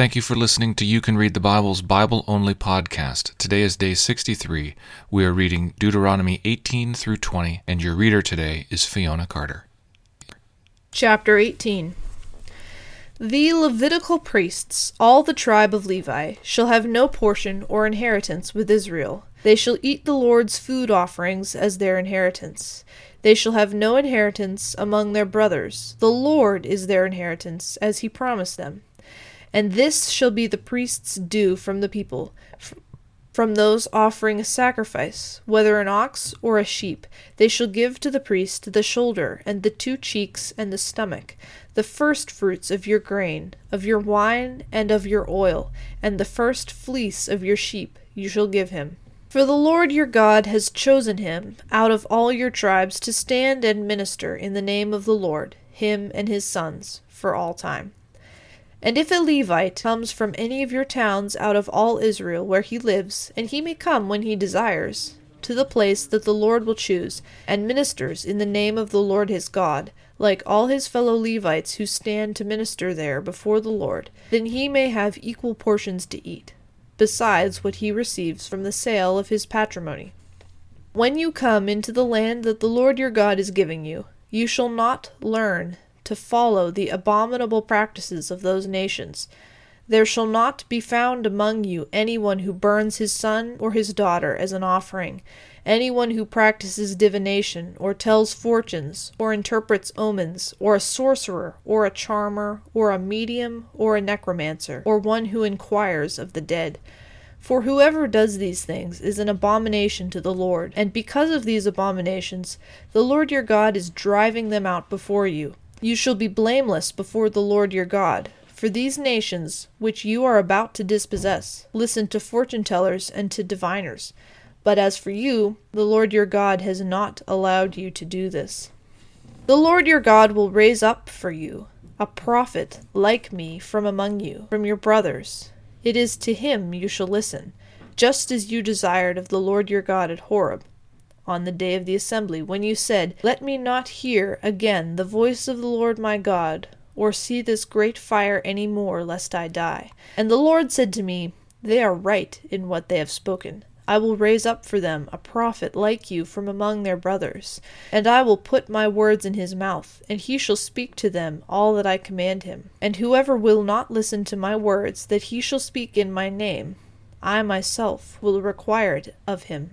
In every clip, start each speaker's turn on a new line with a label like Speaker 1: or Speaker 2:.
Speaker 1: Thank you for listening to You Can Read the Bible's Bible Only podcast. Today is day 63. We are reading Deuteronomy 18 through 20, and your reader today is Fiona Carter.
Speaker 2: Chapter 18 The Levitical priests, all the tribe of Levi, shall have no portion or inheritance with Israel. They shall eat the Lord's food offerings as their inheritance. They shall have no inheritance among their brothers. The Lord is their inheritance, as he promised them. And this shall be the priest's due from the people, from those offering a sacrifice, whether an ox or a sheep. They shall give to the priest the shoulder, and the two cheeks, and the stomach, the first fruits of your grain, of your wine, and of your oil, and the first fleece of your sheep you shall give him. For the Lord your God has chosen him out of all your tribes to stand and minister in the name of the Lord, him and his sons, for all time. And if a Levite comes from any of your towns out of all Israel where he lives, and he may come when he desires, to the place that the Lord will choose, and ministers in the name of the Lord his God, like all his fellow Levites who stand to minister there before the Lord, then he may have equal portions to eat, besides what he receives from the sale of his patrimony. When you come into the land that the Lord your God is giving you, you shall not learn to follow the abominable practices of those nations. There shall not be found among you anyone who burns his son or his daughter as an offering, anyone who practices divination, or tells fortunes, or interprets omens, or a sorcerer, or a charmer, or a medium, or a necromancer, or one who inquires of the dead. For whoever does these things is an abomination to the Lord, and because of these abominations, the Lord your God is driving them out before you. You shall be blameless before the Lord your God. For these nations, which you are about to dispossess, listen to fortune tellers and to diviners. But as for you, the Lord your God has not allowed you to do this. The Lord your God will raise up for you a prophet like me from among you, from your brothers. It is to him you shall listen, just as you desired of the Lord your God at Horeb on the day of the assembly, when you said, Let me not hear again the voice of the Lord my God, or see this great fire any more, lest I die. And the Lord said to me, They are right in what they have spoken. I will raise up for them a prophet like you from among their brothers, and I will put my words in his mouth, and he shall speak to them all that I command him. And whoever will not listen to my words that he shall speak in my name, I myself will require it of him.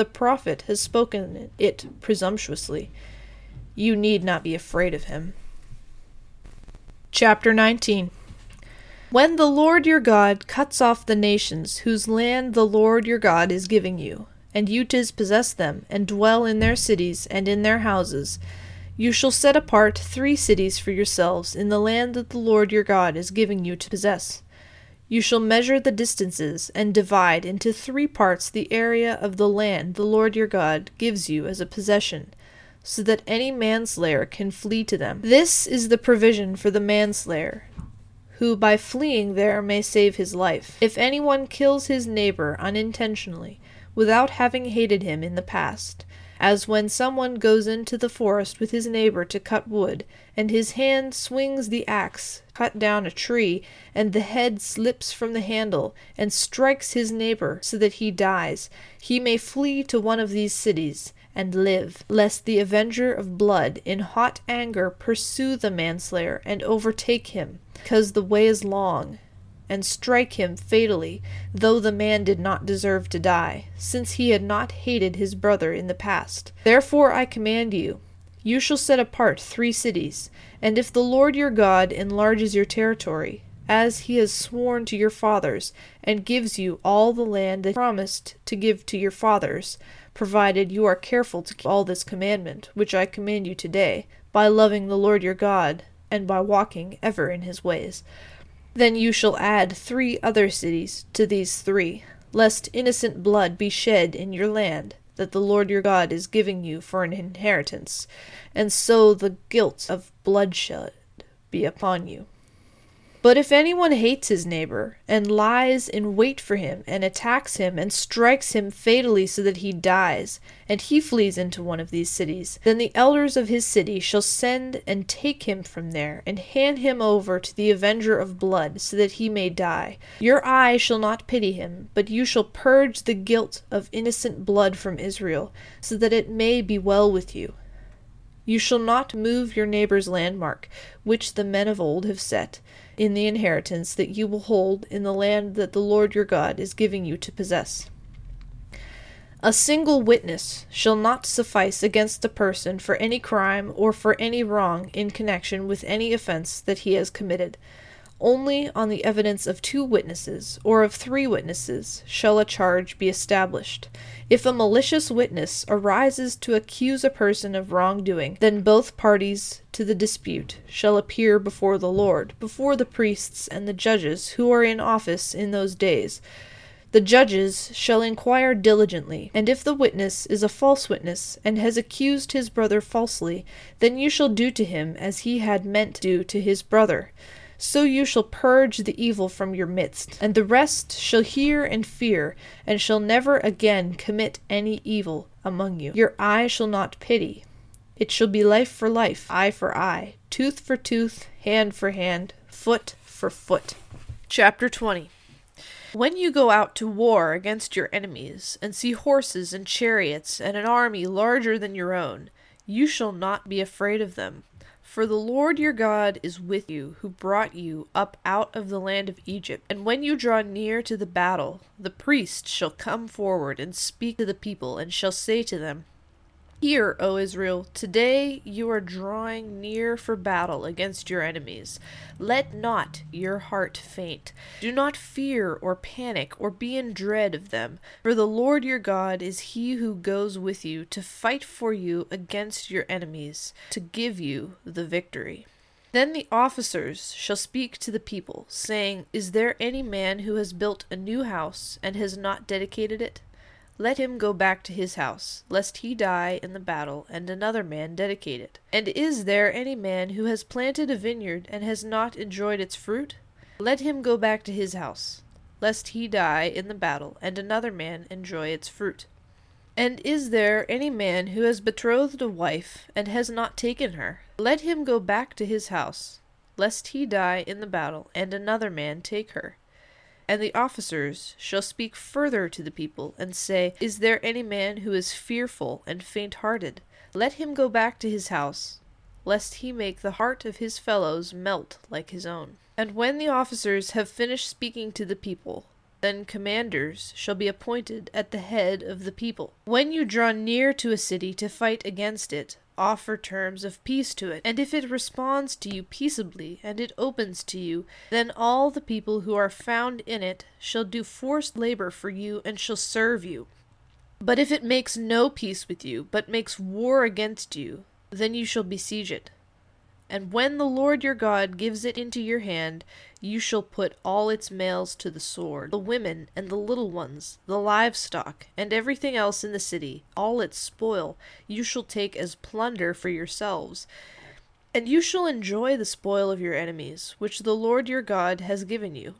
Speaker 2: the prophet has spoken it presumptuously. You need not be afraid of him. Chapter 19 When the Lord your God cuts off the nations whose land the Lord your God is giving you, and you tis possess them, and dwell in their cities and in their houses, you shall set apart three cities for yourselves in the land that the Lord your God is giving you to possess. You shall measure the distances, and divide into three parts the area of the land the Lord your God gives you as a possession, so that any manslayer can flee to them. This is the provision for the manslayer, who by fleeing there may save his life. If anyone kills his neighbor unintentionally, without having hated him in the past, as when someone goes into the forest with his neighbor to cut wood, and his hand swings the axe, cut down a tree, and the head slips from the handle, and strikes his neighbor, so that he dies, he may flee to one of these cities, and live, lest the avenger of blood in hot anger pursue the manslayer and overtake him, because the way is long, and strike him fatally, though the man did not deserve to die, since he had not hated his brother in the past. Therefore I command you, you shall set apart three cities, and if the Lord your God enlarges your territory, as he has sworn to your fathers, and gives you all the land that he promised to give to your fathers, provided you are careful to keep all this commandment, which I command you today, by loving the Lord your God, and by walking ever in his ways. Then you shall add three other cities to these three, lest innocent blood be shed in your land that the Lord your God is giving you for an inheritance, and so the guilt of bloodshed be upon you. But if anyone hates his neighbor, and lies in wait for him, and attacks him, and strikes him fatally so that he dies, and he flees into one of these cities, then the elders of his city shall send and take him from there, and hand him over to the avenger of blood, so that he may die. Your eye shall not pity him, but you shall purge the guilt of innocent blood from Israel, so that it may be well with you. You shall not move your neighbor's landmark, which the men of old have set in the inheritance that you will hold in the land that the Lord your God is giving you to possess. A single witness shall not suffice against a person for any crime or for any wrong in connection with any offense that he has committed. Only on the evidence of two witnesses, or of three witnesses, shall a charge be established. If a malicious witness arises to accuse a person of wrongdoing, then both parties to the dispute shall appear before the Lord, before the priests and the judges who are in office in those days. The judges shall inquire diligently, and if the witness is a false witness, and has accused his brother falsely, then you shall do to him as he had meant to do to his brother so you shall purge the evil from your midst, and the rest shall hear and fear, and shall never again commit any evil among you. Your eye shall not pity. It shall be life for life, eye for eye, tooth for tooth, hand for hand, foot for foot. Chapter 20 When you go out to war against your enemies, and see horses and chariots, and an army larger than your own, you shall not be afraid of them. For the Lord your God is with you, who brought you up out of the land of Egypt. And when you draw near to the battle, the priest shall come forward and speak to the people, and shall say to them, Hear, O Israel, today you are drawing near for battle against your enemies. Let not your heart faint. Do not fear or panic or be in dread of them, for the Lord your God is he who goes with you to fight for you against your enemies, to give you the victory. Then the officers shall speak to the people, saying, Is there any man who has built a new house and has not dedicated it? Let him go back to his house, lest he die in the battle, and another man dedicate it. And is there any man who has planted a vineyard and has not enjoyed its fruit? Let him go back to his house, lest he die in the battle, and another man enjoy its fruit. And is there any man who has betrothed a wife and has not taken her? Let him go back to his house, lest he die in the battle, and another man take her. And the officers shall speak further to the people, and say, Is there any man who is fearful and faint hearted? Let him go back to his house, lest he make the heart of his fellows melt like his own. And when the officers have finished speaking to the people, then commanders shall be appointed at the head of the people. When you draw near to a city to fight against it, offer terms of peace to it, and if it responds to you peaceably, and it opens to you, then all the people who are found in it shall do forced labor for you and shall serve you. But if it makes no peace with you, but makes war against you, then you shall besiege it. And when the Lord your God gives it into your hand, you shall put all its males to the sword, the women and the little ones, the livestock, and everything else in the city, all its spoil, you shall take as plunder for yourselves. And you shall enjoy the spoil of your enemies, which the Lord your God has given you.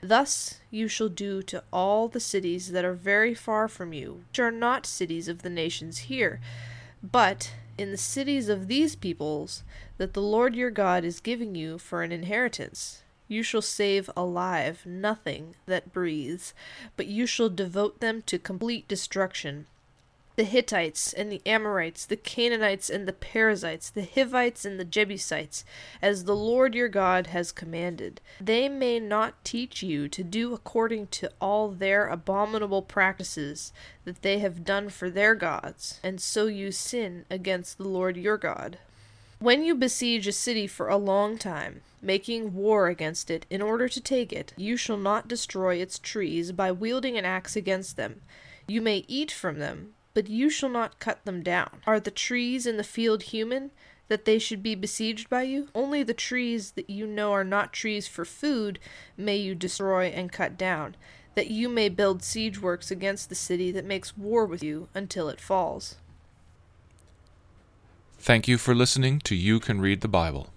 Speaker 2: Thus you shall do to all the cities that are very far from you, which are not cities of the nations here, but in the cities of these peoples that the Lord your God is giving you for an inheritance. You shall save alive nothing that breathes, but you shall devote them to complete destruction. The Hittites and the Amorites, the Canaanites and the Perizzites, the Hivites and the Jebusites, as the Lord your God has commanded. They may not teach you to do according to all their abominable practices that they have done for their gods, and so you sin against the Lord your God. When you besiege a city for a long time, making war against it in order to take it, you shall not destroy its trees by wielding an axe against them. You may eat from them, but you shall not cut them down. Are the trees in the field human? that they should be besieged by you? Only the trees that you know are not trees for food may you destroy and cut down, that you may build siege works against the city that makes war with you until it falls.
Speaker 1: Thank you for listening to You Can Read the Bible.